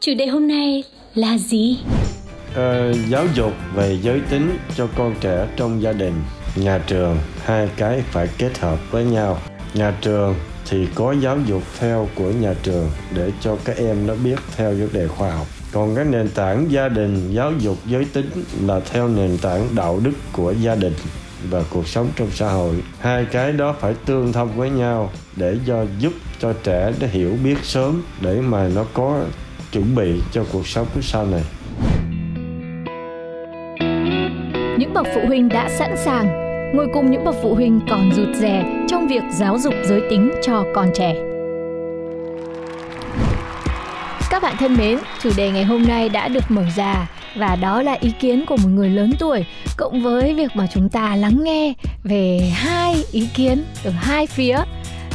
Chủ đề hôm nay là gì? Ờ, giáo dục về giới tính cho con trẻ trong gia đình. Nhà trường hai cái phải kết hợp với nhau. Nhà trường thì có giáo dục theo của nhà trường để cho các em nó biết theo vấn đề khoa học. Còn cái nền tảng gia đình giáo dục giới tính là theo nền tảng đạo đức của gia đình và cuộc sống trong xã hội. Hai cái đó phải tương thông với nhau để do giúp cho trẻ nó hiểu biết sớm để mà nó có chuẩn bị cho cuộc sống sau này. Những bậc phụ huynh đã sẵn sàng. Ngồi cùng những bậc phụ huynh còn rụt rè trong việc giáo dục giới tính cho con trẻ. Các bạn thân mến, chủ đề ngày hôm nay đã được mở ra và đó là ý kiến của một người lớn tuổi cộng với việc mà chúng ta lắng nghe về hai ý kiến từ hai phía.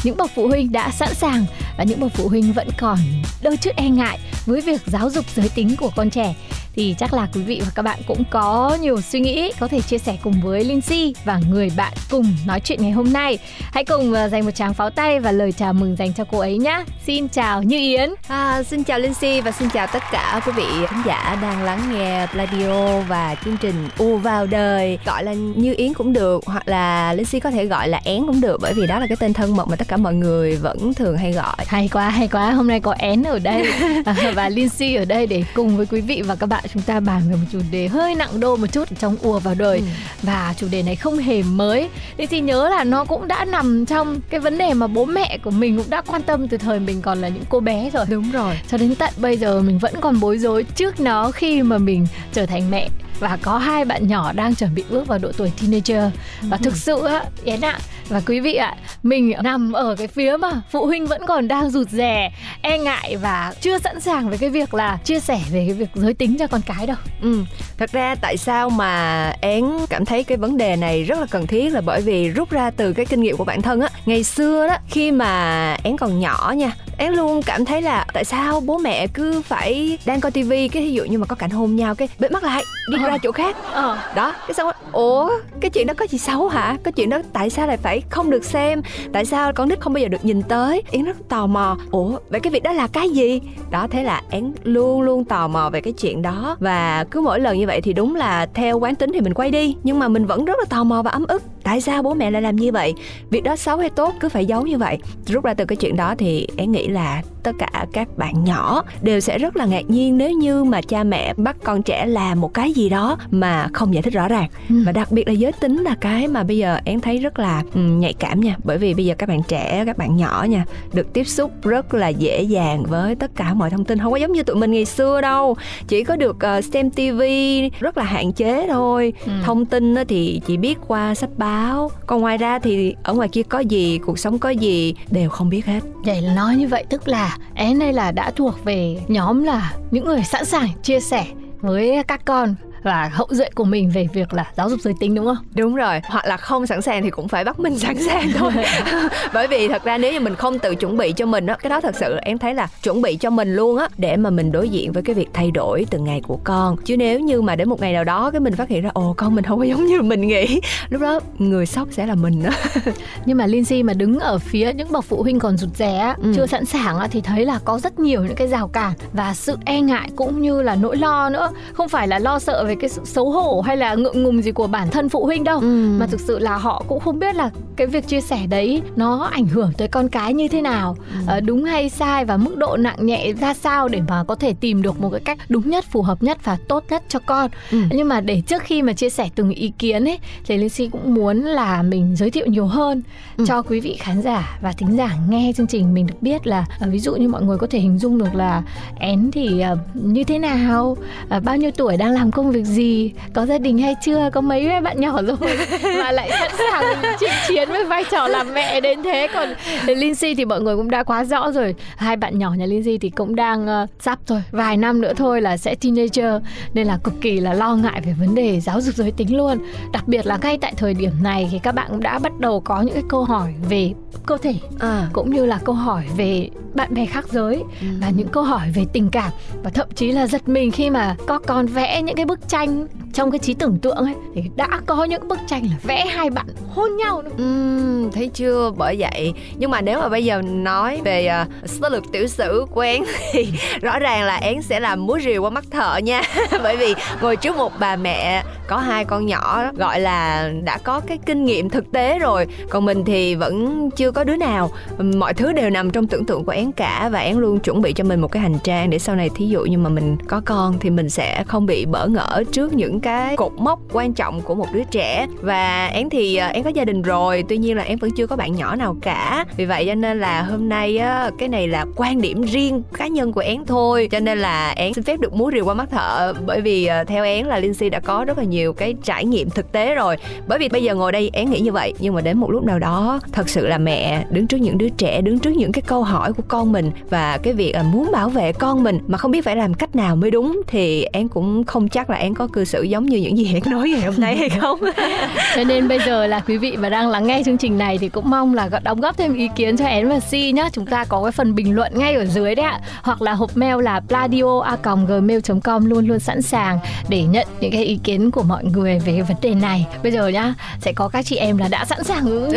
Những bậc phụ huynh đã sẵn sàng và những bậc phụ huynh vẫn còn đôi chút e ngại với việc giáo dục giới tính của con trẻ thì chắc là quý vị và các bạn cũng có nhiều suy nghĩ có thể chia sẻ cùng với Linh Si và người bạn cùng nói chuyện ngày hôm nay. Hãy cùng ờ, dành một tràng pháo tay và lời chào mừng dành cho cô ấy nhé. Xin chào Như Yến. À, xin chào Linh Si và xin chào tất cả quý vị khán giả đang lắng nghe radio và chương trình U vào đời gọi là Như Yến cũng được hoặc là Linh Si có thể gọi là Én cũng được bởi vì đó là cái tên thân mật mà tất cả mọi người vẫn thường hay gọi. Hay quá, hay quá. Hôm nay có Én ở đây và Linh Si ở đây để cùng với quý vị và các bạn chúng ta bàn về một chủ đề hơi nặng đô một chút trong ùa vào đời Ừ. và chủ đề này không hề mới. Linh Si nhớ là nó cũng đã nằm trong cái vấn đề mà bố mẹ của mình cũng đã quan tâm từ thời mình còn là những cô bé rồi. Đúng rồi. cho đến tận bây giờ mình vẫn còn bối rối trước nó khi mà mình trở thành mẹ và có hai bạn nhỏ đang chuẩn bị bước vào độ tuổi teenager và thực sự á Yến ạ và quý vị ạ mình nằm ở cái phía mà phụ huynh vẫn còn đang rụt rè e ngại và chưa sẵn sàng với cái việc là chia sẻ về cái việc giới tính cho con cái đâu Ừ. Thật ra tại sao mà Én cảm thấy cái vấn đề này rất là cần thiết là bởi vì rút ra từ cái kinh nghiệm của bản thân á. Ngày xưa đó khi mà Én còn nhỏ nha, Én luôn cảm thấy là tại sao bố mẹ cứ phải đang coi tivi cái ví dụ như mà có cảnh hôn nhau cái bế mắt lại đi Ờ. ra chỗ khác ờ đó cái xong ủa cái chuyện đó có gì xấu hả cái chuyện đó tại sao lại phải không được xem. Tại sao con nít không bao giờ được nhìn tới? Yến rất tò mò. Ủa vậy cái việc đó là cái gì? Đó thế là yến luôn luôn tò mò về cái chuyện đó. Và cứ mỗi lần như vậy thì đúng là theo quán tính thì mình quay đi. Nhưng mà mình vẫn rất là tò mò và ấm ức. Tại sao bố mẹ lại làm như vậy? Việc đó xấu hay tốt cứ phải giấu như vậy. Rút ra từ cái chuyện đó thì em nghĩ là tất cả các bạn nhỏ đều sẽ rất là ngạc nhiên nếu như mà cha mẹ bắt con trẻ làm một cái gì đó mà không giải thích rõ ràng. Ừ. và đặc biệt là giới tính là cái mà bây giờ em thấy rất là ừ, nhạy cảm nha. Bởi vì bây giờ các bạn trẻ các bạn nhỏ nha được tiếp xúc rất là dễ dàng với tất cả mọi thông tin. Không có giống như tụi mình ngày xưa đâu. Chỉ có được ờ, xem tivi rất là hạn chế thôi. Ừ. thông tin thì chỉ biết qua sách báo. Còn ngoài ra thì ở ngoài kia có gì cuộc sống có gì đều không biết hết. Vậy là nói như vậy tức là én đây là đã thuộc về nhóm là những người sẵn sàng chia sẻ với các con và hậu duệ của mình về việc là giáo dục giới tính đúng không? đúng rồi hoặc là không sẵn sàng thì cũng phải bắt mình sẵn sàng thôi bởi vì thật ra nếu như mình không tự chuẩn bị cho mình á cái đó thật sự em thấy là chuẩn bị cho mình luôn á để mà mình đối diện với cái việc thay đổi từng ngày của con chứ nếu như mà đến một ngày nào đó cái mình phát hiện ra ồ con mình không có giống như mình nghĩ lúc đó người sốc sẽ là mình á Nhưng mà Lindsay mà đứng ở phía những bậc phụ huynh còn rụt rè á, Ừ. chưa sẵn sàng á, thì thấy là có rất nhiều những cái rào cản và sự e ngại cũng như là nỗi lo nữa. Không phải là lo sợ về cái sự xấu hổ hay là ngượng ngùng gì của bản thân phụ huynh đâu. Mà thực sự là họ cũng không biết là cái việc chia sẻ đấy nó ảnh hưởng tới con cái như thế nào, ờ, đúng hay sai và mức độ nặng nhẹ ra sao để mà có thể tìm được một cái cách đúng nhất, phù hợp nhất và tốt nhất cho con. Ừ. Nhưng mà để trước khi mà chia sẻ từng ý kiến ấy thì Linh Si cũng muốn là mình giới thiệu nhiều hơn Ừ. cho quý vị khán giả và thính giả nghe chương trình mình được biết là ờ, ví dụ như mọi người có thể hình dung được là én thì ờ, như thế nào bao nhiêu tuổi đang làm công việc gì? Có gia đình hay chưa? Có mấy bạn nhỏ rồi. Mà lại sẵn sàng chinh chiến với vai trò làm mẹ đến thế. Còn Lindsay thì mọi người cũng đã quá rõ rồi. Hai bạn nhỏ nhà Lindsay thì cũng đang uh, sắp rồi vài năm nữa thôi là sẽ teenager. Nên là cực kỳ là lo ngại về vấn đề giáo dục giới tính luôn. Đặc biệt là ngay tại thời điểm này thì các bạn cũng đã bắt đầu có những cái câu hỏi về cơ thể à. cũng như là câu hỏi về bạn bè khác giới ừ. và những câu hỏi về tình cảm và thậm chí là giật mình khi mà có con vẽ những cái bức tranh trong cái trí tưởng tượng ấy thì đã có những bức tranh là vẽ hai bạn hôn nhau nữa. Ừ, thấy chưa? Bởi vậy nhưng mà nếu mà bây giờ nói về uh, sơ lược tiểu sử của én thì rõ ràng là én sẽ làm múa rìu qua mắt thợ nha. Bởi vì ngồi trước một bà mẹ có hai con nhỏ gọi là đã có cái kinh nghiệm thực tế rồi còn mình thì vẫn chưa chưa có đứa nào. Mọi thứ đều nằm trong tưởng tượng của én cả và én luôn chuẩn bị cho mình một cái hành trang để sau này thí dụ như mà mình có con thì mình sẽ không bị bỡ ngỡ trước những cái cột mốc quan trọng của một đứa trẻ. Và én thì à, én có gia đình rồi, tuy nhiên là én vẫn chưa có bạn nhỏ nào cả. Vì vậy cho nên là hôm nay, á, cái này là quan điểm riêng cá nhân của én thôi. Cho nên là én xin phép được múa rìu qua mắt thợ, bởi vì à, theo én là Lindsay đã có rất là nhiều cái trải nghiệm thực tế rồi. Bởi vì bây giờ ngồi đây én nghĩ như vậy, nhưng mà đến một lúc nào đó thật sự là mẹ đứng trước những đứa trẻ đứng trước những cái câu hỏi của con mình và cái việc là muốn bảo vệ con mình mà không biết phải làm cách nào mới đúng thì én cũng không chắc là én có cư xử giống như những gì én nói ngày hôm nay hay không. Cho nên bây giờ là quý vị mà đang lắng nghe chương trình này thì cũng mong là đóng góp thêm ý kiến cho én và si nhá. Chúng ta có cái phần bình luận ngay ở dưới đấy ạ. Hoặc là hộp mail là pladio a gmail com luôn luôn sẵn sàng để nhận những cái ý kiến của mọi người về cái vấn đề này. Bây giờ nhá sẽ có các chị em là đã sẵn sàng rồi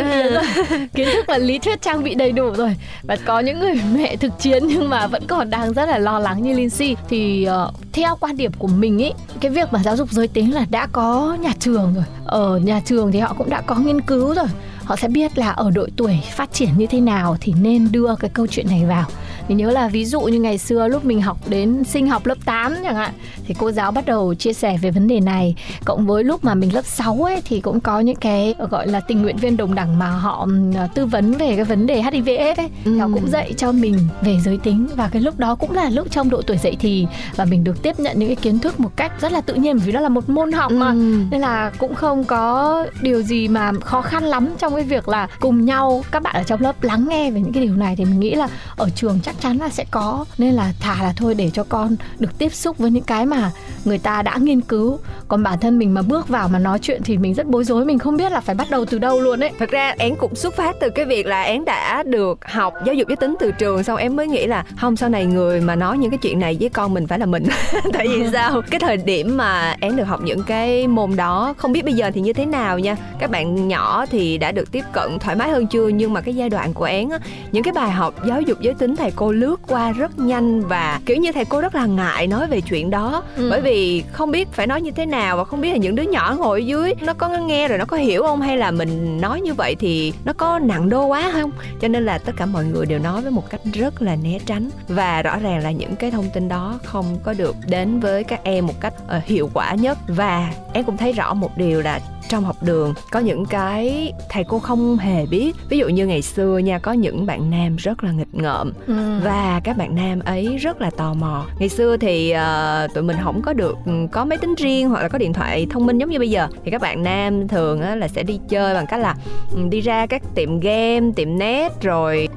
kiến thức là lý thuyết trang bị đầy đủ rồi. Và có những người mẹ thực chiến nhưng mà vẫn còn đang rất là lo lắng như Lindsay. Thì uh, theo quan điểm của mình ý cái việc mà giáo dục giới tính là đã có nhà trường rồi. Ở nhà trường thì họ cũng đã có nghiên cứu rồi. Họ sẽ biết là ở độ tuổi phát triển như thế nào thì nên đưa cái câu chuyện này vào mình nhớ là ví dụ như ngày xưa lúc mình học đến sinh học lớp 8 chẳng hạn thì cô giáo bắt đầu chia sẻ về vấn đề này cộng với lúc mà mình lớp 6 ấy thì cũng có những cái gọi là tình nguyện viên đồng đẳng mà họ tư vấn về cái vấn đề HIV AIDS ấy ừ. họ cũng dạy cho mình về giới tính và cái lúc đó cũng là lúc trong độ tuổi dậy thì và mình được tiếp nhận những cái kiến thức một cách rất là tự nhiên vì đó là một môn học mà ừ. nên là cũng không có điều gì mà khó khăn lắm trong cái việc là cùng nhau các bạn ở trong lớp lắng nghe về những cái điều này thì mình nghĩ là ở trường chắc chắn là sẽ có. Nên là thà là thôi để cho con được tiếp xúc với những cái mà người ta đã nghiên cứu. Còn bản thân mình mà bước vào mà nói chuyện thì mình rất bối rối mình không biết là phải bắt đầu từ đâu luôn ấy. Thật ra én cũng xuất phát từ cái việc là én đã được học giáo dục giới tính từ trường xong em mới nghĩ là không sau này người mà nói những cái chuyện này với con mình phải là mình. Tại vì sao? Cái thời điểm mà én được học những cái môn đó không biết bây giờ thì như thế nào nha. Các bạn nhỏ thì đã được tiếp cận thoải mái hơn chưa? Nhưng mà cái giai đoạn của én những cái bài học giáo dục giới tính thầy cô lướt qua rất nhanh và kiểu như thầy cô rất là ngại nói về chuyện đó. Ừ. bởi vì không biết phải nói như thế nào và không biết là những đứa nhỏ ngồi ở dưới nó có nghe rồi nó có hiểu không? Hay là mình nói như vậy thì nó có nặng đô quá không? Cho nên là tất cả mọi người đều nói với một cách rất là né tránh. Và rõ ràng là những cái thông tin đó không có được đến với các em một cách uh, hiệu quả nhất. Và em cũng thấy rõ một điều là trong học đường có những cái thầy cô không hề biết. Ví dụ như ngày xưa nha có những bạn nam rất là nghịch ngợm. Ừ và các bạn nam ấy rất là tò mò. Ngày xưa thì uh, tụi mình không có được ừ, có máy tính riêng hoặc là có điện thoại thông minh giống như bây giờ. Thì các bạn nam thường á, là sẽ đi chơi bằng cách là ừ, đi ra các tiệm game tiệm net rồi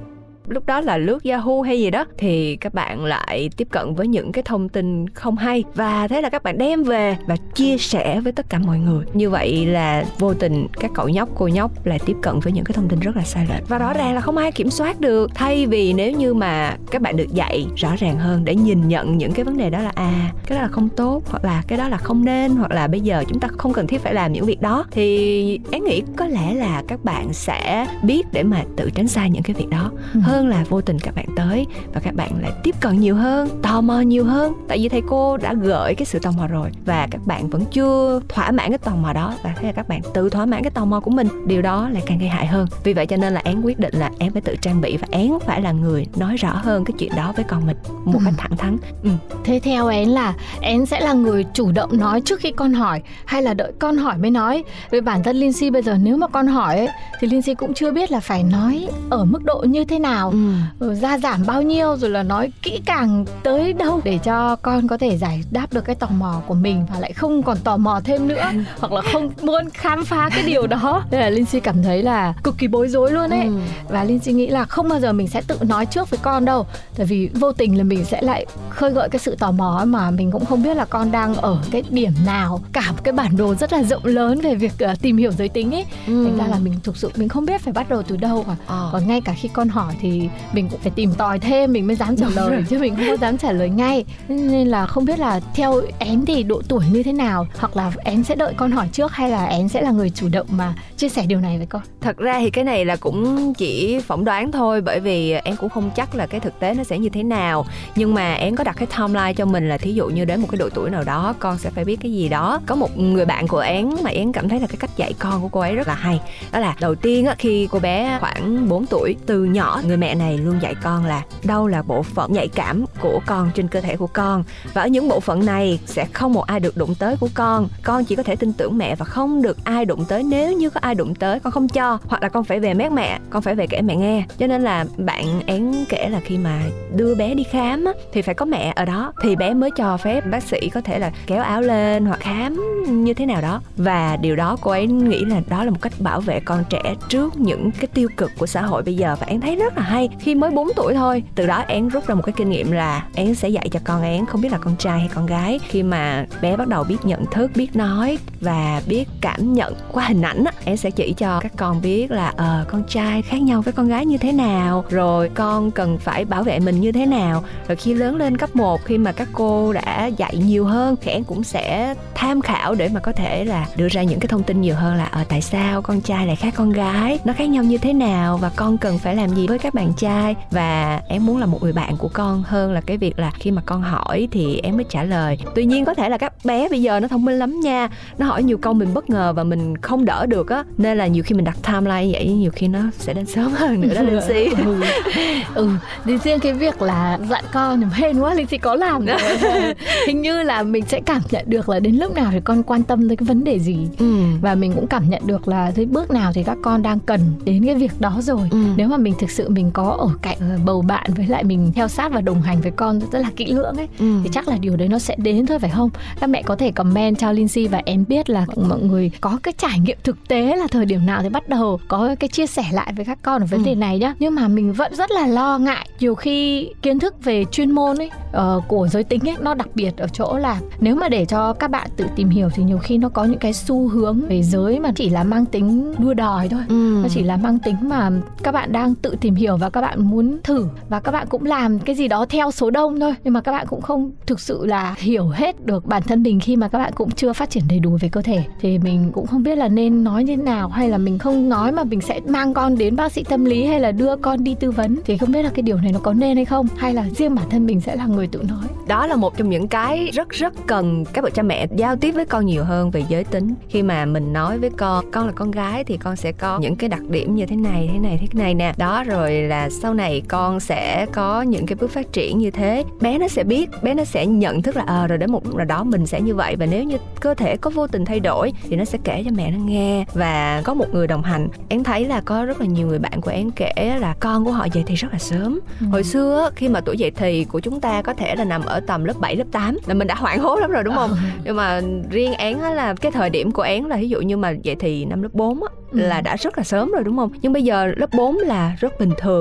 lúc đó là lướt Yahoo hay gì đó, thì các bạn lại tiếp cận với những cái thông tin không hay. Và thế là các bạn đem về và chia sẻ với tất cả mọi người. Như vậy là vô tình các cậu nhóc, cô nhóc lại tiếp cận với những cái thông tin rất là sai lệch. Và rõ ràng là không ai kiểm soát được. Thay vì nếu như mà các bạn được dạy rõ ràng hơn để nhìn nhận những cái vấn đề đó là à cái đó là không tốt, hoặc là cái đó là không nên, hoặc là bây giờ chúng ta không cần thiết phải làm những việc đó, thì én nghĩ có lẽ là các bạn sẽ biết để mà tự tránh xa những cái việc đó. Ừ hơn là vô tình các bạn tới và các bạn lại tiếp cận nhiều hơn tò mò nhiều hơn. Tại vì thầy cô đã gợi cái sự tò mò rồi và các bạn vẫn chưa thỏa mãn cái tò mò đó và thế là các bạn tự thỏa mãn cái tò mò của mình. Điều đó lại càng gây hại hơn. Vì vậy cho nên là én quyết định là én phải tự trang bị và én phải là người nói rõ hơn cái chuyện đó với con mình một ừ. cách thẳng thắn. Ừ. thế theo én là én sẽ là người chủ động nói trước khi con hỏi hay là đợi con hỏi mới nói? Vì bản thân Lindsay bây giờ nếu mà con hỏi ấy, thì Lindsay cũng chưa biết là phải nói ở mức độ như thế nào nào ừ. ừ, gia giảm bao nhiêu rồi là nói kỹ càng tới đâu để cho con có thể giải đáp được cái tò mò của mình và lại không còn tò mò thêm nữa hoặc là không muốn khám phá cái điều đó nên là linh si cảm thấy là cực kỳ bối rối luôn ấy Ừ. và linh si nghĩ là không bao giờ mình sẽ tự nói trước với con đâu tại vì vô tình là mình sẽ lại khơi gợi cái sự tò mò mà mình cũng không biết là con đang ở cái điểm nào cả một cái bản đồ rất là rộng lớn về việc ờ, tìm hiểu giới tính ấy Ừ. thành ra là mình thực sự mình không biết phải bắt đầu từ đâu cả Ờ. còn ngay cả khi con hỏi thì mình cũng phải tìm tòi thêm mình mới dám trả lời chứ mình không có dám trả lời ngay. Nên là không biết là theo én thì độ tuổi như thế nào hoặc là én sẽ đợi con hỏi trước hay là én sẽ là người chủ động mà chia sẻ điều này với con? Thật ra thì cái này là cũng chỉ phỏng đoán thôi bởi vì em cũng không chắc là cái thực tế nó sẽ như thế nào. Nhưng mà em có đặt cái timeline cho mình là thí dụ như đến một cái độ tuổi nào đó con sẽ phải biết cái gì đó. Có một người bạn của én mà én cảm thấy là cái cách dạy con của cô ấy rất là hay. Đó là đầu tiên á khi cô bé khoảng 4 tuổi từ nhỏ người mẹ này luôn dạy con là đâu là bộ phận nhạy cảm của con trên cơ thể của con. Và ở những bộ phận này sẽ không một ai được đụng tới của con. Con chỉ có thể tin tưởng mẹ và không được ai đụng tới. Nếu như có ai đụng tới con không cho. Hoặc là con phải về mét mẹ con phải về kể mẹ nghe. Cho nên là bạn én kể là khi mà đưa bé đi khám á, thì phải có mẹ ở đó. Thì bé mới cho phép bác sĩ có thể là kéo áo lên hoặc khám như thế nào đó. Và điều đó cô ấy nghĩ là đó là một cách bảo vệ con trẻ trước những cái tiêu cực của xã hội bây giờ. Và em thấy rất là hay khi mới 4 tuổi thôi. Từ đó én rút ra một cái kinh nghiệm là én sẽ dạy cho con én không biết là con trai hay con gái. Khi mà bé bắt đầu biết nhận thức, biết nói và biết cảm nhận qua hình ảnh á én sẽ chỉ cho các con biết là ờ con trai khác nhau với con gái như thế nào, rồi con cần phải bảo vệ mình như thế nào. Rồi khi lớn lên cấp 1 khi mà các cô đã dạy nhiều hơn thì em cũng sẽ tham khảo để mà có thể là đưa ra những cái thông tin nhiều hơn là ờ tại sao con trai lại khác con gái, nó khác nhau như thế nào và con cần phải làm gì với các bạn trai và em muốn là một người bạn của con hơn là cái việc là khi mà con hỏi thì em mới trả lời tuy nhiên có thể là các bé bây giờ nó thông minh lắm nha nó hỏi nhiều câu mình bất ngờ và mình không đỡ được á nên là nhiều khi mình đặt timeline vậy nhiều khi nó sẽ đến sớm hơn nữa đó linh si ừ. ừ thì riêng cái việc là dặn con hên quá linh si có làm hình như là mình sẽ cảm nhận được là đến lúc nào thì con quan tâm tới cái vấn đề gì ừ. và mình cũng cảm nhận được là tới bước nào thì các con đang cần đến cái việc đó rồi Ừ. nếu mà mình thực sự mình có ở cạnh ờ, bầu bạn với lại mình theo sát và đồng hành với con rất là kỹ lưỡng ấy Ừ. thì chắc là điều đấy nó sẽ đến thôi phải không các mẹ có thể comment cho Lindsay và em biết là mọi người có cái trải nghiệm thực tế là thời điểm nào thì bắt đầu có cái chia sẻ lại với các con ở vấn Ừ. đề này nhá nhưng mà mình vẫn rất là lo ngại nhiều khi kiến thức về chuyên môn ấy ờ, của giới tính ấy nó đặc biệt ở chỗ là nếu mà để cho các bạn tự tìm hiểu thì nhiều khi nó có những cái xu hướng về giới mà chỉ là mang tính đua đòi thôi Ừ. nó chỉ là mang tính mà các bạn đang tự tìm hiểu và các bạn muốn thử và các bạn cũng làm cái gì đó theo số đông thôi. Nhưng mà các bạn cũng không thực sự là hiểu hết được bản thân mình khi mà các bạn cũng chưa phát triển đầy đủ về cơ thể. Thì mình cũng không biết là nên nói như thế nào hay là mình không nói mà mình sẽ mang con đến bác sĩ tâm lý hay là đưa con đi tư vấn. Thì không biết là cái điều này nó có nên hay không, hay là riêng bản thân mình sẽ là người tự nói. Đó là một trong những cái rất rất cần các bậc cha mẹ giao tiếp với con nhiều hơn về giới tính. Khi mà mình nói với con con là con gái thì con sẽ có những cái đặc điểm như thế này thế này thế này nè. Đó, rồi là sau này con sẽ có những cái bước phát triển như thế. Bé nó sẽ biết bé nó sẽ nhận thức là ờ rồi đến một lúc nào đó mình sẽ như vậy. Và nếu như cơ thể có vô tình thay đổi thì nó sẽ kể cho mẹ nó nghe và có một người đồng hành. Em thấy là có rất là nhiều người bạn của em kể là con của họ dậy thì rất là sớm. Hồi xưa khi mà tuổi dậy thì của chúng ta có thể là nằm ở tầm lớp 7, lớp 8 là mình đã hoảng hốt lắm rồi đúng không? Nhưng mà riêng á là cái thời điểm của án là ví dụ như mà dậy thì năm lớp 4 á Ừ. là đã rất là sớm rồi đúng không? Nhưng bây giờ lớp 4 là rất bình thường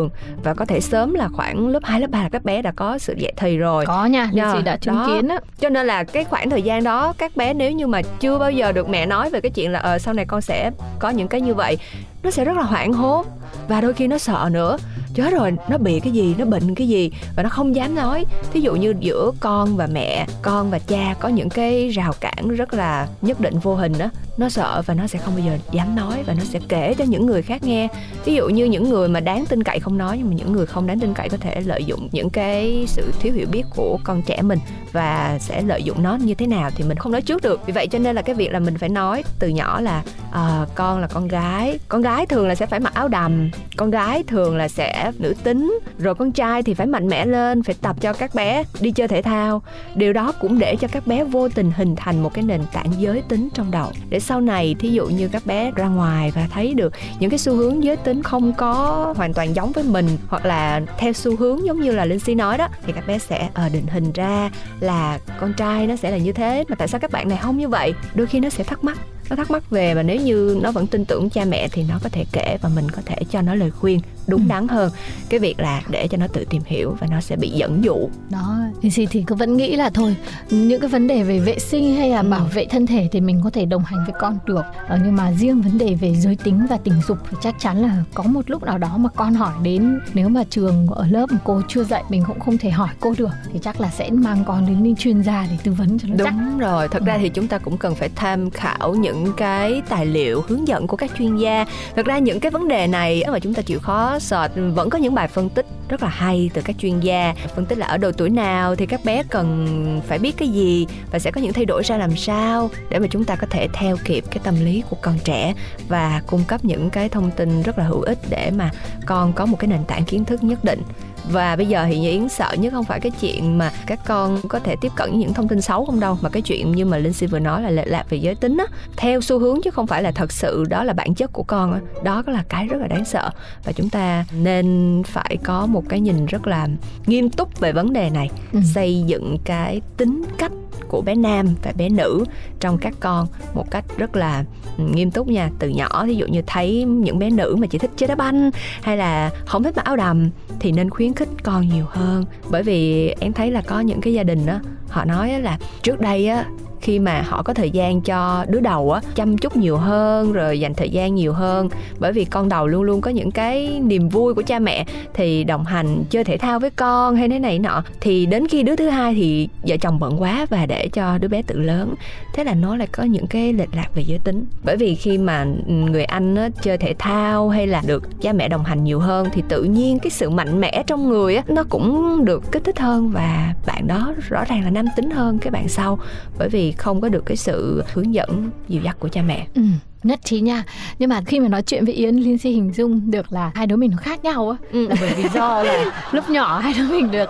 và có thể sớm là khoảng lớp 2, lớp 3 là các bé đã có sự dậy thì rồi. có nha Dạ, Linh chị đã chứng đó. kiến á Cho nên là cái khoảng thời gian đó các bé nếu như mà chưa bao giờ được mẹ nói về cái chuyện là ờ sau này con sẽ có những cái như vậy nó sẽ rất là hoảng hốt và đôi khi nó sợ nữa chết rồi nó bị cái gì nó bệnh cái gì và nó không dám nói. Thí dụ như giữa con và mẹ con và cha có những cái rào cản rất là nhất định vô hình đó nó sợ và nó sẽ không bao giờ dám nói và nó sẽ kể cho những người khác nghe. Ví dụ như những người mà đáng tin cậy không nói nhưng mà những người không đáng tin cậy có thể lợi dụng những cái sự thiếu hiểu biết của con trẻ mình và sẽ lợi dụng nó như thế nào thì mình không nói trước được. Vì vậy cho nên là cái việc là mình phải nói từ nhỏ là à, con là con gái con gái thường là sẽ phải mặc áo đầm con gái thường là sẽ nữ tính. Rồi con trai thì phải mạnh mẽ lên, phải tập cho các bé đi chơi thể thao. Điều đó cũng để cho các bé vô tình hình thành một cái nền tảng giới tính trong đầu. Để sau này, thí dụ như các bé ra ngoài và thấy được những cái xu hướng giới tính không có hoàn toàn giống với mình, hoặc là theo xu hướng giống như là linh si nói đó, thì các bé sẽ ờ định hình ra là con trai nó sẽ là như thế. Mà tại sao các bạn này không như vậy? Đôi khi nó sẽ thắc mắc nó thắc mắc về và nếu như nó vẫn tin tưởng cha mẹ thì nó có thể kể và mình có thể cho nó lời khuyên đúng đắn hơn. Cái việc là để cho nó tự tìm hiểu và nó sẽ bị dẫn dụ. Đó thì thì cứ vẫn nghĩ là thôi những cái vấn đề về vệ sinh hay là Ừ. bảo vệ thân thể thì mình có thể đồng hành với con được ờ, nhưng mà riêng vấn đề về giới tính và tình dục thì chắc chắn là có một lúc nào đó mà con hỏi đến nếu mà trường ở lớp cô chưa dạy mình cũng không thể hỏi cô được thì chắc là sẽ mang con đến bên chuyên gia để tư vấn cho nó chắc đúng rồi thật ra Ừ. thì chúng ta cũng cần phải tham khảo những cái tài liệu hướng dẫn của các chuyên gia thật ra những cái vấn đề này mà chúng ta chịu khó search vẫn có những bài phân tích rất là hay từ các chuyên gia phân tích là ở độ tuổi nào thì các bé cần phải biết cái gì và sẽ có những thay đổi ra làm sao để mà chúng ta có thể theo kịp cái tâm lý của con trẻ và cung cấp những cái thông tin rất là hữu ích để mà con có một cái nền tảng kiến thức nhất định và bây giờ thì như yến sợ nhất không phải cái chuyện mà các con có thể tiếp cận những thông tin xấu không đâu mà cái chuyện như mà linh si vừa nói là lệch lạc về giới tính á. Theo xu hướng chứ không phải là thật sự đó là bản chất của con á. Đó là cái rất là đáng sợ. Và chúng ta nên phải có một cái nhìn rất là nghiêm túc về vấn đề này. Ừ. xây dựng cái tính cách của bé nam và bé nữ trong các con một cách rất là ừ, nghiêm túc nha. Từ nhỏ ví dụ như thấy những bé nữ mà chỉ thích chơi đá banh hay là không thích mặc áo đầm thì nên khuyến khích con nhiều hơn. Bởi vì em thấy là có những cái gia đình á, họ nói là trước đây á khi mà họ có thời gian cho đứa đầu á chăm chút nhiều hơn rồi dành thời gian nhiều hơn. Bởi vì con đầu luôn luôn có những cái niềm vui của cha mẹ thì đồng hành chơi thể thao với con hay thế này nọ. Thì đến khi đứa thứ hai thì vợ chồng bận quá và để cho đứa bé tự lớn. Thế là nó lại có những cái lệch lạc về giới tính. Bởi vì khi mà người anh á, chơi thể thao hay là được cha mẹ đồng hành nhiều hơn thì tự nhiên cái sự mạnh mẽ trong người á nó cũng được kích thích hơn và bạn đó rõ ràng là nam tính hơn cái bạn sau. Bởi vì không có được cái sự hướng dẫn dìu dắt của cha mẹ. Ừ, nhất trí nha nhưng mà khi mà nói chuyện với yến linh si hình dung được là hai đứa mình nó khác nhau á Ừ. là bởi vì do là lúc nhỏ hai đứa mình được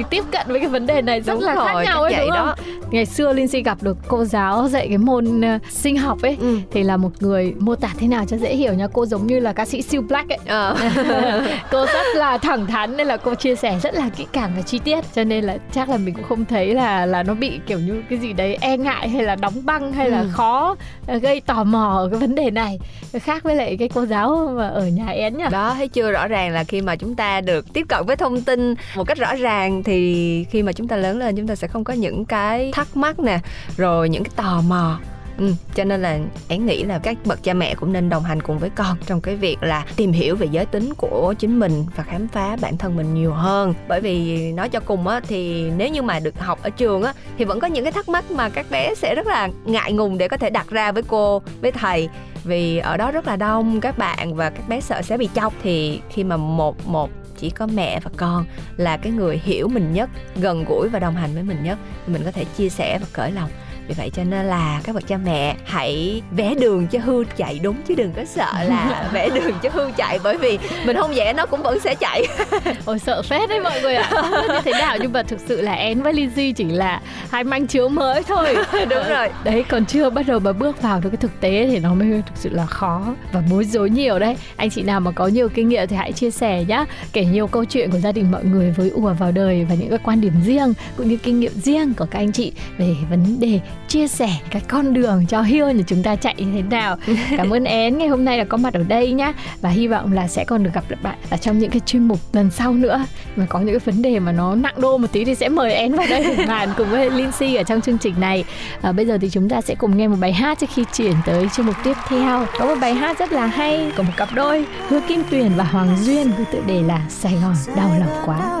uh, tiếp cận với cái vấn đề này rất Đúng là khác rồi, nhau ấy đúng không đó. ngày xưa linh si gặp được cô giáo dạy cái môn ờ, sinh học ấy Ừ. thì là một người mô tả thế nào cho dễ hiểu nha cô giống như là ca sĩ siêu black ấy Ờ. cô rất là thẳng thắn nên là cô chia sẻ rất là kỹ càng và chi tiết cho nên là chắc là mình cũng không thấy là là nó bị kiểu như cái gì đấy e ngại hay là đóng băng hay là Ừ. khó ờ, gây tò mò ở cái vấn đề này. Khác với lại cái cô giáo mà ở nhà én nhỉ? Đó, thấy chưa? Rõ ràng là khi mà chúng ta được tiếp cận với thông tin một cách rõ ràng thì khi mà chúng ta lớn lên chúng ta sẽ không có những cái thắc mắc nè, rồi những cái tò mò. Ừ, cho nên là én nghĩ là các bậc cha mẹ cũng nên đồng hành cùng với con trong cái việc là tìm hiểu về giới tính của chính mình và khám phá bản thân mình nhiều hơn. Bởi vì nói cho cùng á thì nếu như mà được học ở trường á thì vẫn có những cái thắc mắc mà các bé sẽ rất là ngại ngùng để có thể đặt ra với cô với thầy. Vì ở đó rất là đông các bạn và các bé sợ sẽ bị chọc. Thì khi mà một một chỉ có mẹ và con là cái người hiểu mình nhất gần gũi và đồng hành với mình nhất thì mình có thể chia sẻ và cởi lòng vì vậy cho nên là các bậc cha mẹ hãy vẽ đường cho hươu chạy đúng chứ đừng có sợ là vẽ đường cho hươu chạy bởi vì mình không vẽ nó cũng vẫn sẽ chạy. Ôi sợ phết đấy mọi người ạ. Như thế nào nhưng mà thực sự là én với Lizzy chỉ là hai manh chiếu mới thôi. Đúng rồi. đấy còn chưa bắt đầu mà bước vào được cái thực tế thì nó mới thực sự là khó và bối rối nhiều đấy. Anh chị nào mà có nhiều kinh nghiệm thì hãy chia sẻ nhá. Kể nhiều câu chuyện của gia đình mọi người với ùa vào đời và những cái quan điểm riêng cũng như kinh nghiệm riêng của các anh chị về vấn đề chia sẻ cái con đường cho hiêu nhà chúng ta chạy như thế nào. Cảm ơn én ngày hôm nay là có mặt ở đây nhá. Và hy vọng là sẽ còn được gặp lại bạn ở trong những cái chuyên mục lần sau nữa. Mà có những cái vấn đề mà nó nặng đô một tí thì sẽ mời én vào đây để bàn cùng với Lindsay ở trong chương trình này. À, bây giờ thì chúng ta sẽ cùng nghe một bài hát trước khi chuyển tới chuyên mục tiếp theo. Có một bài hát rất là hay của một cặp đôi Hứa Kim Tuyền và Hoàng Duyên với tựa đề là Sài Gòn đau lòng quá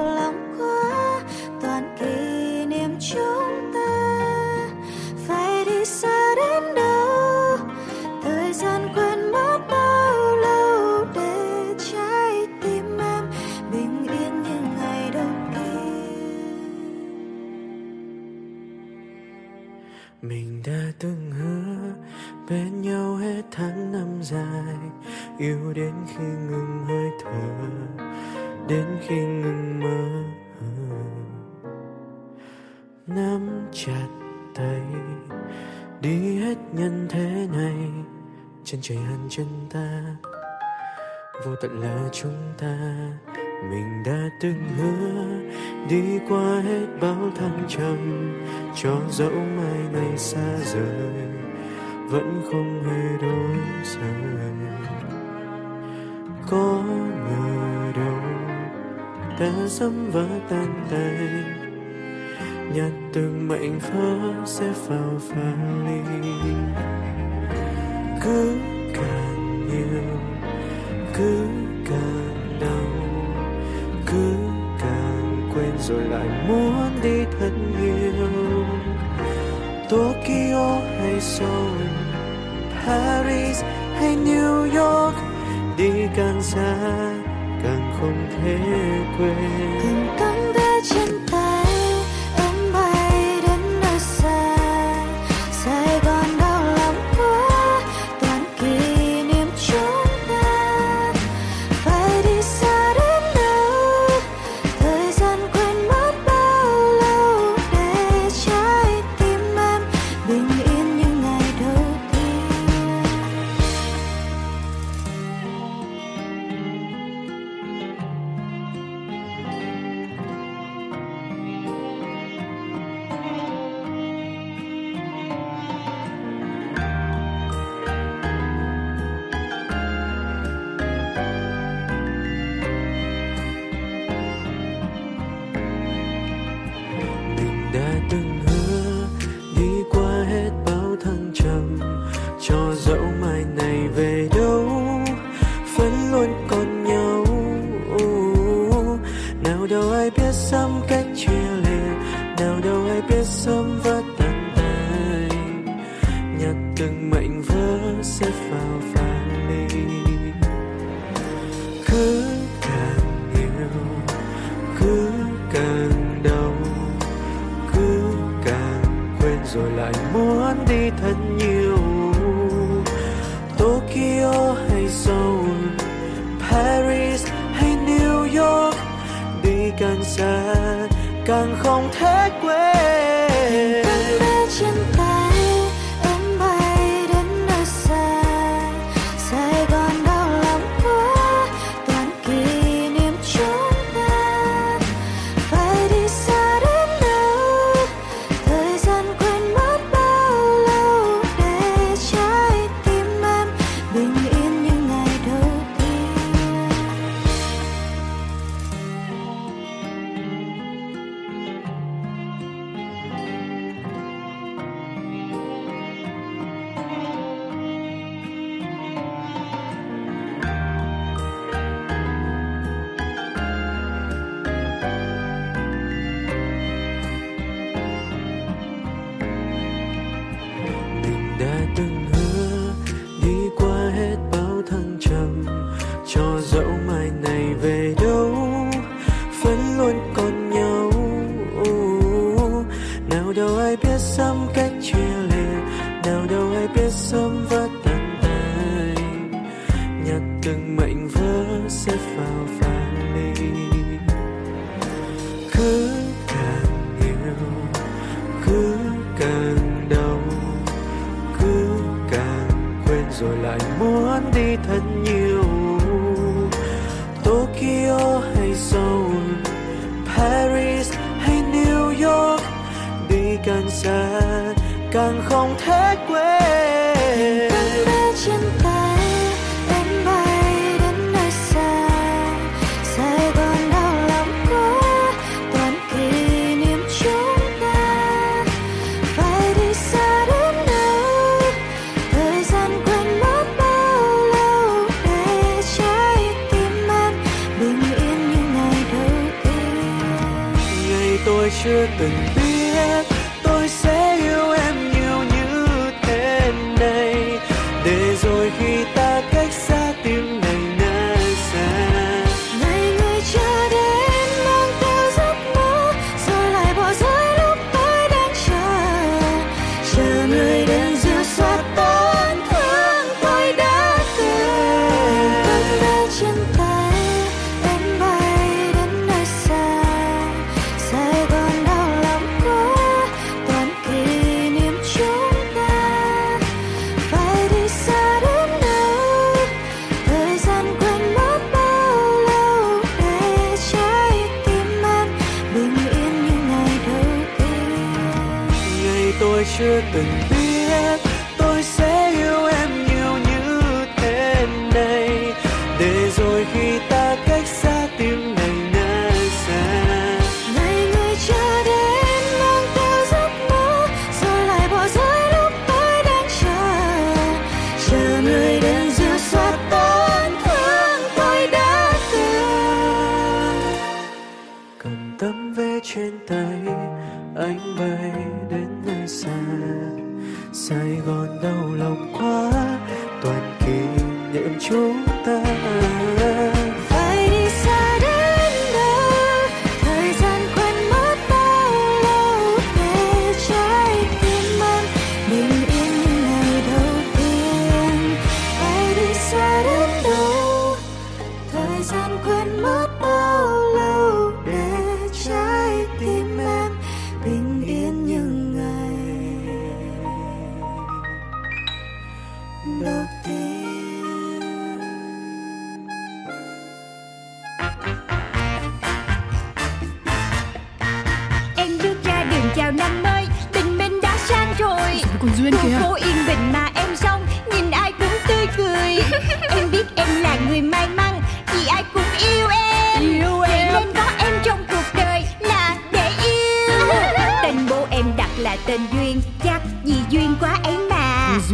bên nhau hết tháng năm dài, yêu đến khi ngừng hơi thở, đến khi ngừng mơ nắm chặt tay, đi hết nhân thế này, chân trời hằn chân ta, vô tận là chúng ta. Mình đã từng hứa, đi qua hết bao thăng trầm, cho dẫu mai này xa rời vẫn không hề đổi rời có ngờ đâu ta sớm vỡ tan tay. Nhặt từng mảnh vỡ sẽ vào pha ly cứ càng nhiều, cứ càng đau, cứ càng quên rồi lại muốn đi thật nhiều. Tokyo hay Seoul ปารีสให้นิวยอร์กดีกันซะกันคงเทเกวน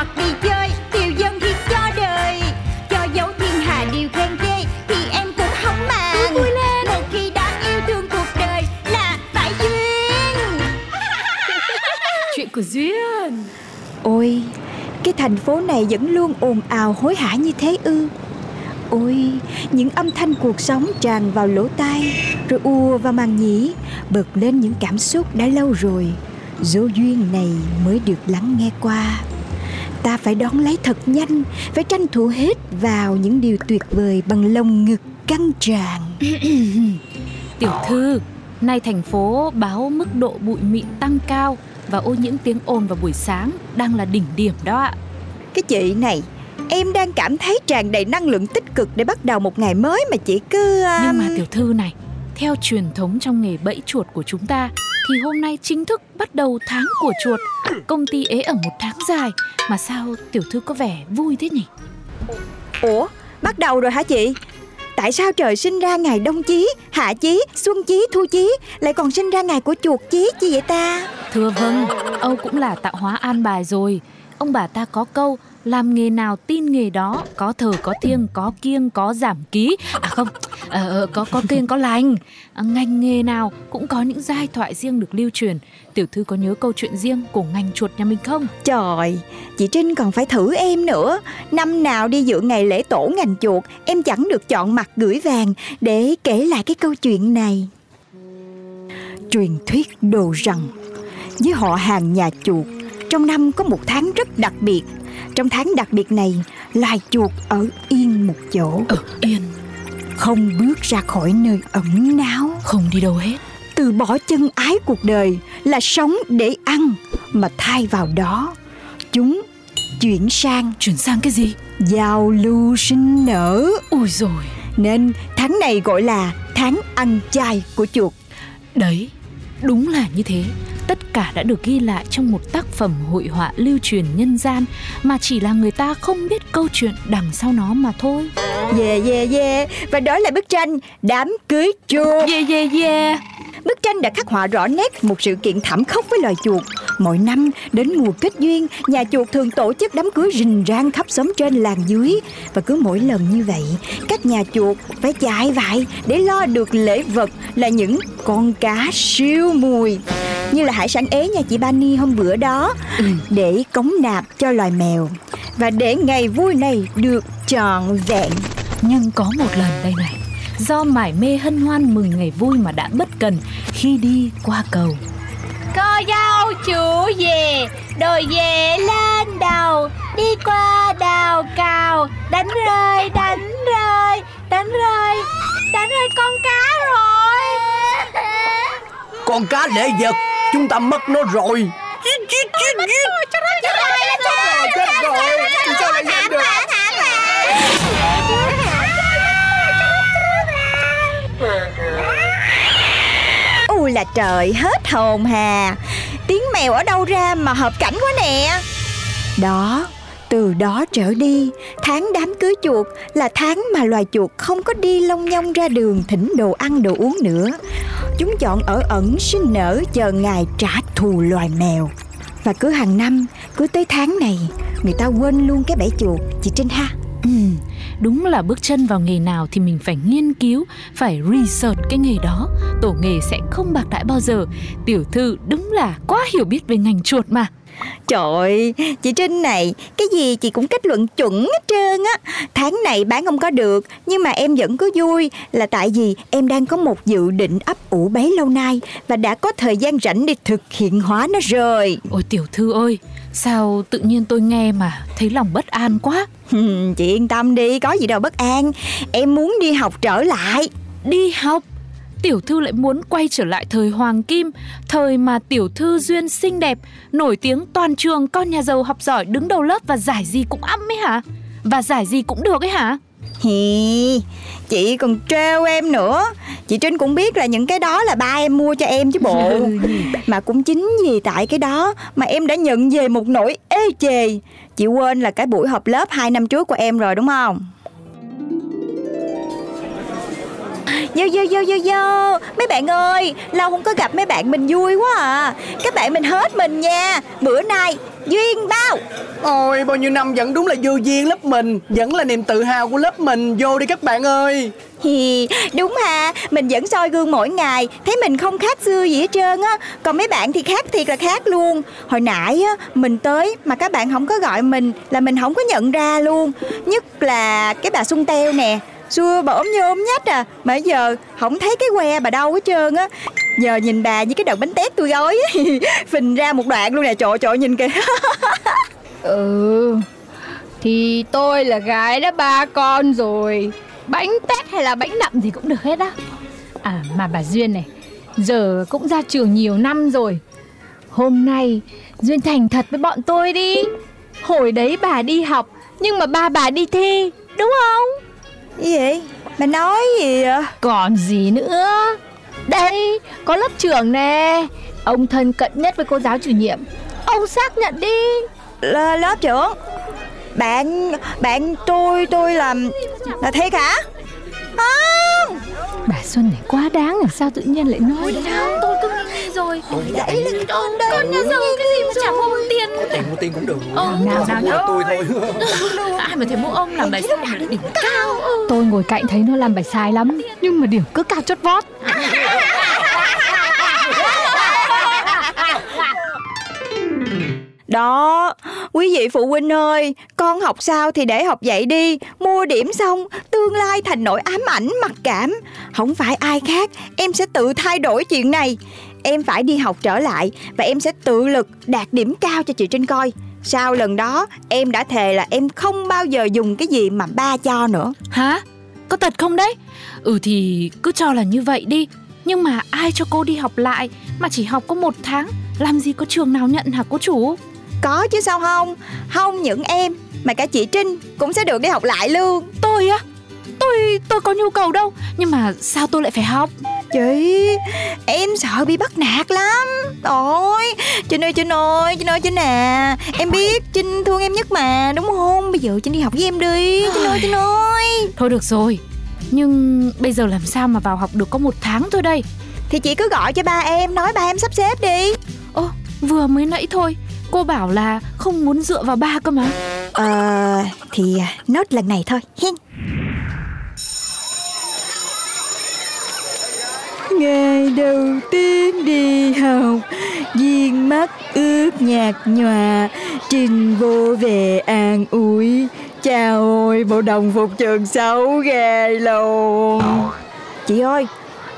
hoặc đi chơi Tiêu dân thì cho đời. Cho dấu thiên hà điều khen ghê Thì em cũng không màng. Vui lên. Một khi đã yêu thương cuộc đời Là phải duyên. Chuyện của Duyên. Ôi, cái thành phố này vẫn luôn ồn ào hối hả như thế ư? Ôi, những âm thanh cuộc sống tràn vào lỗ tai Rồi ùa vào màng nhĩ Bật lên những cảm xúc đã lâu rồi. Dấu duyên này mới được lắng nghe qua Ta phải đón lấy thật nhanh Phải tranh thủ hết vào những điều tuyệt vời Bằng lồng ngực căng tràn Tiểu thư, nay thành phố báo mức độ bụi mịn tăng cao và ô nhiễm tiếng ồn vào buổi sáng đang là đỉnh điểm đó ạ. Cái chị này Em đang cảm thấy tràn đầy năng lượng tích cực Để bắt đầu một ngày mới mà chị cứ um, Nhưng mà tiểu thư này, theo truyền thống trong nghề bẫy chuột của chúng ta thì hôm nay chính thức bắt đầu tháng của chuột. Công ty ế ở một tháng dài mà sao tiểu thư có vẻ vui thế nhỉ? Ủa, bắt đầu rồi hả chị? Tại sao trời sinh ra ngày đông chí, hạ chí, xuân chí, thu chí Lại còn sinh ra ngày của chuột chí chi vậy ta? Thưa vâng, Âu cũng là tạo hóa an bài rồi. Ông bà ta có câu làm nghề nào tin nghề đó có thờ có thiêng có kiêng có giảm ký. À không ờ, ờ, có có kiêng có lành. À, ngành nghề nào cũng có những giai thoại riêng được lưu truyền. Tiểu thư có nhớ câu chuyện riêng của ngành chuột nhà mình không? Trời, chị Trinh còn phải thử em nữa. Năm nào đi dự ngày lễ tổ ngành chuột Em chẳng được chọn mặt gửi vàng Để kể lại cái câu chuyện này. Truyền thuyết đồ rằng Với họ hàng nhà chuột Trong năm có một tháng rất đặc biệt trong tháng đặc biệt này Loài chuột ở yên một chỗ. Ở yên. Không bước ra khỏi nơi ẩn náu. Không đi đâu hết. Từ bỏ chân ái cuộc đời là sống để ăn mà thay vào đó chúng chuyển sang chuyển sang cái gì? Giao lưu sinh nở. Ui rồi nên tháng này gọi là tháng ăn chay của chuột. Đấy, đúng là như thế. Tất cả đã được ghi lại trong một tác phẩm hội họa lưu truyền nhân gian mà chỉ là người ta không biết câu chuyện đằng sau nó mà thôi. yeah yeah yeah và đó là bức tranh đám cưới chuột Yeah yeah yeah. Bức tranh đã khắc họa rõ nét một sự kiện thảm khốc với loài chuột. Mỗi năm đến mùa kết duyên, nhà chuột thường tổ chức đám cưới rình rang khắp xóm trên làng dưới. Và cứ mỗi lần như vậy, các nhà chuột phải chạy vại để lo được lễ vật là những con cá siêu mùi. Như là hải sản ế nhà chị Bani hôm bữa đó để cống nạp cho loài mèo. Và để ngày vui này được trọn vẹn Nhưng có một lần đây này, do mải mê hân hoan mừng ngày vui mà đã bất cần khi đi qua cầu. Cô dâu chủ về Đồi về lên đầu Đi qua đào cào. Đánh rơi đánh rơi Đánh rơi Đánh rơi con cá rồi. Con cá lễ vật Chúng ta mất nó rồi. Chít chít chít chít Chết rồi chết rồi Sao lại được U là trời hết hồn hà Tiếng mèo ở đâu ra mà hợp cảnh quá nè Đó từ đó trở đi, tháng đám cưới chuột là tháng mà loài chuột không có đi lông nhong ra đường thỉnh đồ ăn đồ uống nữa. Chúng chọn ở ẩn sinh nở chờ ngày trả thù loài mèo. Và cứ hàng năm, cứ tới tháng này, người ta quên luôn cái bẫy chuột, chị Trinh ha. Ừ, đúng là bước chân vào nghề nào thì mình phải nghiên cứu, phải research cái nghề đó. Tổ nghề sẽ không bạc đãi bao giờ. Tiểu thư đúng là quá hiểu biết về ngành chuột mà. Trời ơi, chị Trinh này, cái gì chị cũng kết luận chuẩn hết trơn á. Tháng này bán không có được, nhưng mà em vẫn có vui là tại vì em đang có một dự định ấp ủ bấy lâu nay và đã có thời gian rảnh để thực hiện hóa nó rồi. Ôi tiểu thư ơi, sao tự nhiên tôi nghe mà thấy lòng bất an quá. Chị yên tâm đi, có gì đâu bất an. Em muốn đi học trở lại. Đi học? tiểu thư lại muốn quay trở lại thời hoàng kim, thời mà tiểu thư duyên xinh đẹp, nổi tiếng toàn trường, con nhà giàu học giỏi đứng đầu lớp và giải gì cũng ăm ấy hả? Và giải gì cũng được ấy hả? Chị còn trêu em nữa. Chị Trinh cũng biết là những cái đó là ba em mua cho em chứ bộ. Mà cũng chính vì tại cái đó mà em đã nhận về một nỗi ê chề. Chị quên là cái buổi họp lớp 2 năm trước của em rồi đúng không? Vô vô vô vô vô. Mấy bạn ơi Lâu không có gặp mấy bạn mình vui quá à. Các bạn mình hết mình nha. Bữa nay Duyên bao. Ôi bao nhiêu năm vẫn đúng là vô duyên lớp mình Vẫn là niềm tự hào của lớp mình. Vô đi các bạn ơi. Hi, đúng ha, mình vẫn soi gương mỗi ngày. Thấy mình không khác xưa gì hết trơn á. Còn mấy bạn thì khác thiệt là khác luôn. Hồi nãy á, mình tới mà các bạn không có gọi mình Là mình không có nhận ra luôn. Nhất là cái bà Xuân Teo nè Xưa bà ốm như ốm nhách à. Mà giờ không thấy cái que bà đâu hết trơn á. Giờ nhìn bà với cái đợt bánh tét tôi gói Phình ra một đoạn luôn nè Trời trời nhìn kìa. Ừ Thì tôi là gái đã ba con rồi. Bánh tét hay là bánh nậm gì cũng được hết á. À mà bà Duyên này, Giờ cũng ra trường nhiều năm rồi. Hôm nay Duyên thành thật với bọn tôi đi. Hồi đấy bà đi học, Nhưng mà ba bà đi thi, Đúng không? Gì vậy? Bà nói gì vậy? Còn gì nữa Đây, có lớp trưởng nè Ông thân cận nhất với cô giáo chủ nhiệm Ông xác nhận đi L lớp trưởng Bạn, bạn tôi, tôi làm Là thiệt hả? Không! Bà Xuân này quá đáng làm sao tự nhiên lại nói đấy Tôi cứ nghĩ rồi. Đấy là con đây Con nhà giàu cái gì mà chả mua bằng tiền. Tiền mua tiền cũng được. Ờ, nào nào nào. Tôi thôi. Ai mà thấy mua ông làm bài sai mà lại đỉnh cao. Tôi ngồi cạnh thấy nó làm bài sai lắm Nhưng mà điểm cứ cao chót vót Đó, quý vị phụ huynh ơi, con học sao thì để học vậy đi, mua điểm xong, tương lai thành nỗi ám ảnh mặc cảm. Không phải ai khác, em sẽ tự thay đổi chuyện này. Em phải đi học trở lại và em sẽ tự lực đạt điểm cao cho chị Trinh coi. Sau lần đó, em đã thề là em không bao giờ dùng cái gì mà ba cho nữa. Hả? Có thật không đấy? Ừ thì cứ cho là như vậy đi. Nhưng mà ai cho cô đi học lại mà chỉ học có một tháng Làm gì có trường nào nhận hả cô chủ có chứ sao không? Không những em mà cả chị Trinh cũng sẽ được đi học lại luôn. Tôi á? Tôi tôi có nhu cầu đâu. Nhưng mà sao tôi lại phải học? Chị, em sợ bị bắt nạt lắm. Ôi, Trinh ơi, Trinh ơi, Trinh ơi, Trinh à. Em biết Trinh thương em nhất mà, đúng không? Bây giờ Trinh đi học với em đi. Trinh ơi, Trinh ơi. Thôi được rồi. Nhưng bây giờ làm sao mà vào học được có một tháng thôi đây? Thì chị cứ gọi cho ba em, nói ba em sắp xếp đi. Ô vừa mới nãy thôi Cô bảo là không muốn dựa vào ba cơ mà. Ờ, thì nốt lần này thôi hen Ngày đầu tiên đi học Viên mắt ướt nhạt nhòa Trình vô về an ủi. Chào ôi bộ đồng phục trường xấu ghê luôn. Chị ơi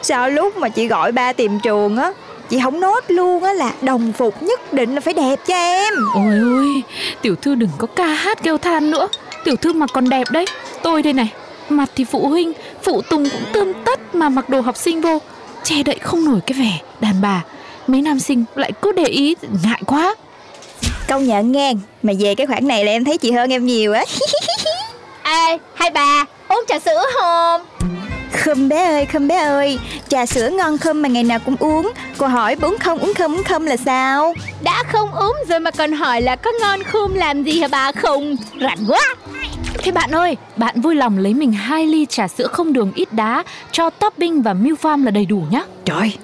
Sao lúc mà chị gọi ba tìm trường á chị không nốt luôn á là đồng phục nhất định là phải đẹp cho em. Ôi ôi, tiểu thư đừng có ca hát kêu than nữa. Tiểu thư mà còn đẹp đấy. Tôi đây này, mặt thì phụ huynh Phụ tùng cũng tươm tất mà mặc đồ học sinh vô. Che đậy không nổi cái vẻ đàn bà. Mấy nam sinh lại cứ để ý Ngại quá. Công nhận nghe mà về cái khoản này là em thấy chị hơn em nhiều á. Ê, hai bà, uống trà sữa không? Khum bé ơi khum bé ơi trà sữa ngon khum mà ngày nào cũng uống cô hỏi uống không uống không uống không là sao Đã không uống rồi mà còn hỏi là có ngon không làm gì hả bà không? Rảnh quá! Thế bạn ơi, bạn vui lòng lấy mình hai ly trà sữa không đường ít đá Cho topping và milk farm là đầy đủ nhá trời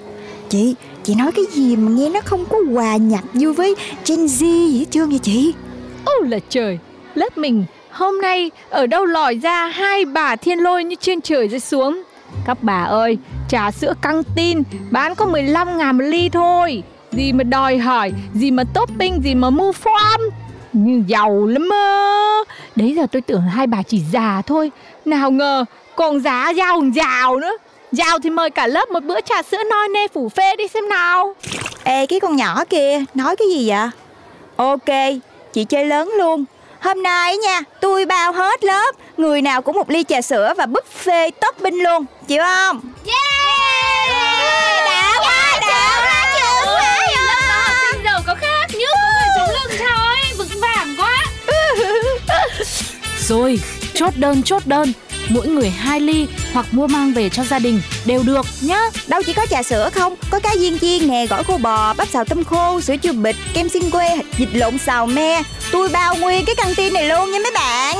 chị chị nói cái gì mà nghe nó không có hòa nhập vô với Gen Z gì hết trơn vậy chị Ô là trời, lớp mình hôm nay ở đâu lòi ra hai bà thiên lôi như trên trời rơi xuống. Các bà ơi, trà sữa căng tin bán có 15 ngàn một ly thôi. Gì mà đòi hỏi, gì mà topping, gì mà mua form. Nhưng giàu lắm mơ. Đấy giờ tôi tưởng hai bà chỉ già thôi. Nào ngờ còn giá giàu giàu nữa. Giàu thì mời cả lớp một bữa trà sữa noi nê phủ phê đi xem nào. ê cái con nhỏ kia nói cái gì vậy ok chị chơi lớn luôn hôm nay nha tôi bao hết lớp người nào cũng một ly trà sữa và buffet topping luôn chịu không? Đã quá đã quá chưa quá sinh giàu có khác nhức người xuống lưng thôi vững vàng quá. Rồi, chốt đơn chốt đơn. Mỗi người hai ly hoặc mua mang về cho gia đình đều được nhá. Đâu chỉ có trà sữa không có cá viên chiên nè gỏi khô bò bắp xào tôm khô sữa chua bịch kem xiên que vịt lộn xào me tôi bao nguyên cái căng tin này luôn nha mấy bạn.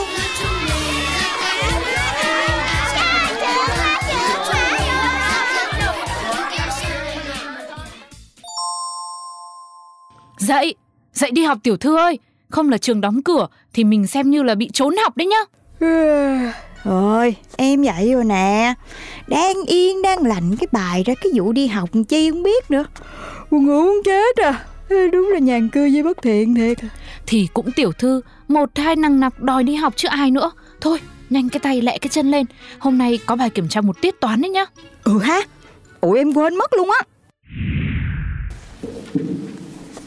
Dậy, dậy đi học tiểu thư ơi. Không là trường đóng cửa thì mình xem như là bị trốn học đấy nhá. Rồi, em dậy rồi nè. Đang yên, đang lành cái bài ra cái vụ đi học chi không biết nữa. Buồn ngủ muốn chết à. Đúng là nhàn cư với bất thiện thiệt Thì cũng tiểu thư Một hai năng nặc đòi đi học chứ ai nữa. Thôi, nhanh cái tay lẹ cái chân lên. Hôm nay có bài kiểm tra một tiết toán đấy nhá. Ừ ha. Ủa em quên mất luôn á.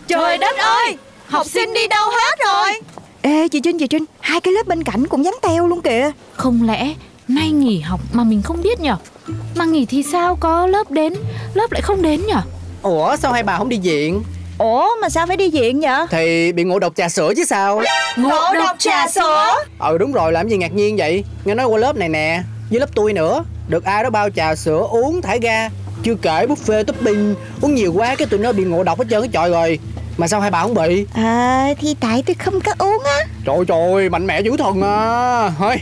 Trời đất ơi! Học sinh đi đâu hết rồi? Ê chị Trinh chị Trinh Hai cái lớp bên cạnh cũng dám teo luôn kìa. Không lẽ nay nghỉ học mà mình không biết nhở? Mà nghỉ thì sao có lớp đến Lớp lại không đến nhở? Ủa sao hai bà không đi viện Ủa mà sao phải đi viện vậy? Thì bị ngộ độc trà sữa chứ sao? Ngộ độc trà sữa? Ừ đúng rồi làm gì ngạc nhiên vậy? Nghe nói qua lớp này nè Với lớp tôi nữa Được ai đó bao trà sữa uống thải ga. Chưa kể buffet topping Uống nhiều quá cái tụi nó bị ngộ độc hết trơn cái trọi rồi Mà sao hai bà không bị? À thì tại tôi không có uống á. Trời trời mạnh mẽ dữ thần à. Thôi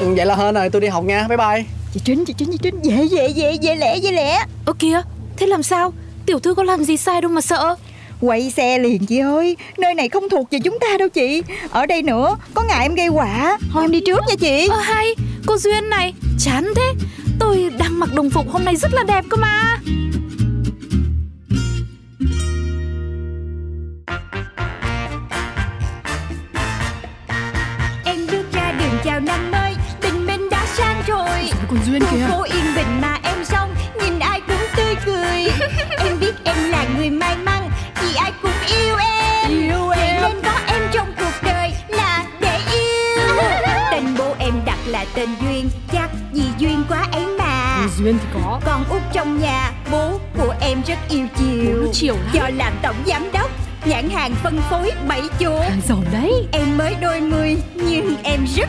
ừ, Vậy là hên rồi tôi đi học nha. Bye bye. Chị Trinh chị Trinh chị Trinh. Về về về về lẹ về lẹ Ơ kìa, thế làm sao? Tiểu thư có làm gì sai đâu mà sợ Quay xe liền chị ơi. Nơi này không thuộc về chúng ta đâu chị. Ở đây nữa Có ngại em gây quả. Thôi em đi trước nha chị. Ơ hay, cô Duyên này Chán thế. Tôi đang mặc đồng phục hôm nay rất là đẹp cơ mà. Em bước ra đường chào năm mới tình mình đã sang rồi. Còn Duyên Khu phố yên bình mà em sống nhìn ai cũng tươi cười. Em biết em là người may mắn cũng yêu em. Yêu Vậy em. nên có em trong cuộc đời là để yêu. Tên bố em đặt là tên duyên chắc vì duyên quá ấy mà. Duyên thì có. Con út trong nhà bố của em rất yêu chiều. Chiều lắm. do làm tổng giám đốc nhãn hàng phân phối bảy chỗ. Hàng giàu đấy. Em mới đôi mươi nhưng em rất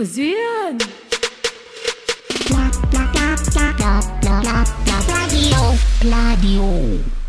Diskussion. Bla, bla, bla, bla, bla, bla, bla, bla, bla,